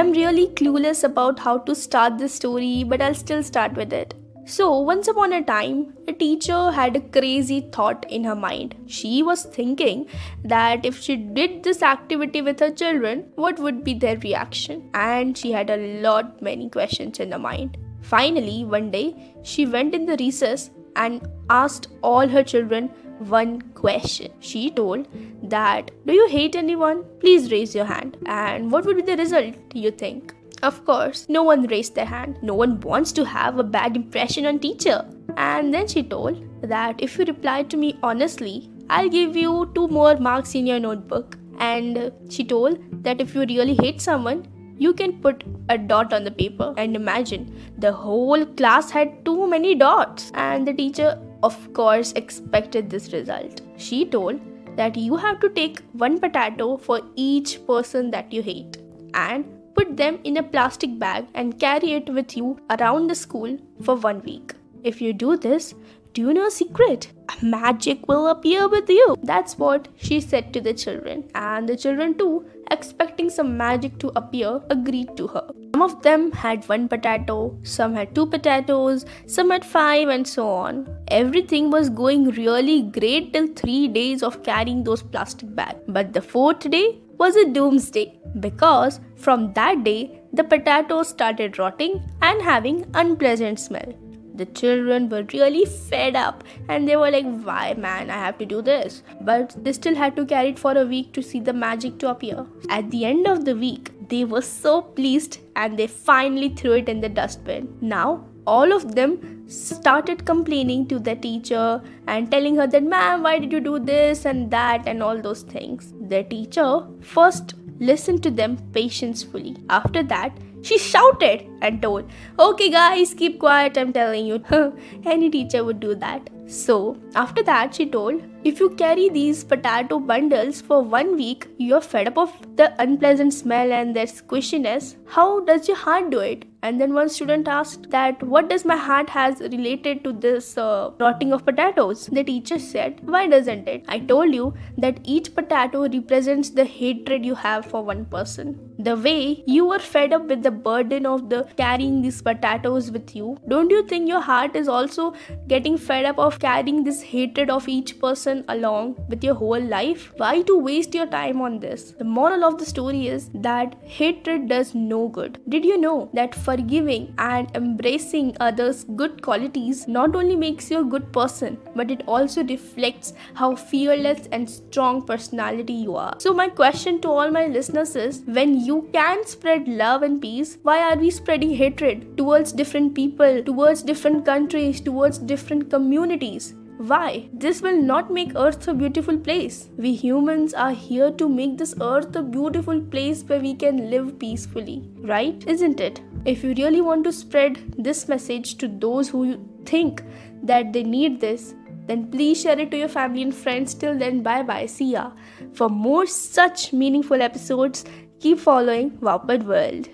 I'm really clueless about how to start this story, but I'll still start with it. So, once upon a time, a teacher had a crazy thought in her mind. She was thinking that if she did this activity with her children, what would be their reaction? And she had a lot many questions in her mind. Finally, one day, she went in the recess and asked all her children one question. She told that, Do you hate anyone? Please raise your hand. And what would be the result, you think? Of course, no one raised their hand. No one wants to have a bad impression on teacher. And then she told that if you reply to me honestly, I'll give you two more marks in your notebook. And she told that if you really hate someone, you can put a dot on the paper and imagine the whole class had too many dots and the teacher of course expected this result she told that you have to take one potato for each person that you hate and put them in a plastic bag and carry it with you around the school for one week. If you do this do you know a secret? A Magic will appear with you. That's what she said to the children. And the children, too, expecting some magic to appear, agreed to her. Some of them had one potato, some had two potatoes, some had five, and so on. Everything was going really great till three days of carrying those plastic bags. But the fourth day was a doomsday because from that day the potatoes started rotting and having unpleasant smell the children were really fed up and they were like why man i have to do this? But they still had to carry it for a week to see the magic to appear. At the end of the week they were so pleased and they finally threw it in the dustbin. Now all of them started complaining to the teacher and telling her that ma'am why did you do this and that and all those things? The teacher first listened to them patiently. After that she shouted and told, Okay, guys, keep quiet, I'm telling you. Any teacher would do that. So, after that, she told, If you carry these potato bundles for one week, you're fed up of the unpleasant smell and their squishiness. How does your heart do it? And then one student asked that, What does my heart has related to this uh, rotting of potatoes? The teacher said, Why doesn't it? I told you that each potato represents the hatred you have for one person the way you were fed up with the burden of the carrying these potatoes with you don't you think your heart is also getting fed up of carrying this hatred of each person along with your whole life? Why to waste your time on this? The moral of the story is that hatred does no good. Did you know that forgiving and embracing others good qualities not only makes you a good person but it also reflects how fearless and strong personality you are? So my question to all my listeners is when you can spread love and peace, why are we spreading hatred towards different people, towards different countries, towards different communities? Why? This will not make Earth a beautiful place. We humans are here to make this Earth a beautiful place where we can live peacefully, right? Isn't it? If you really want to spread this message to those who think that they need this, then please share it to your family and friends. Till then, bye bye. See ya. For more such meaningful episodes, Keep following Wowpod World.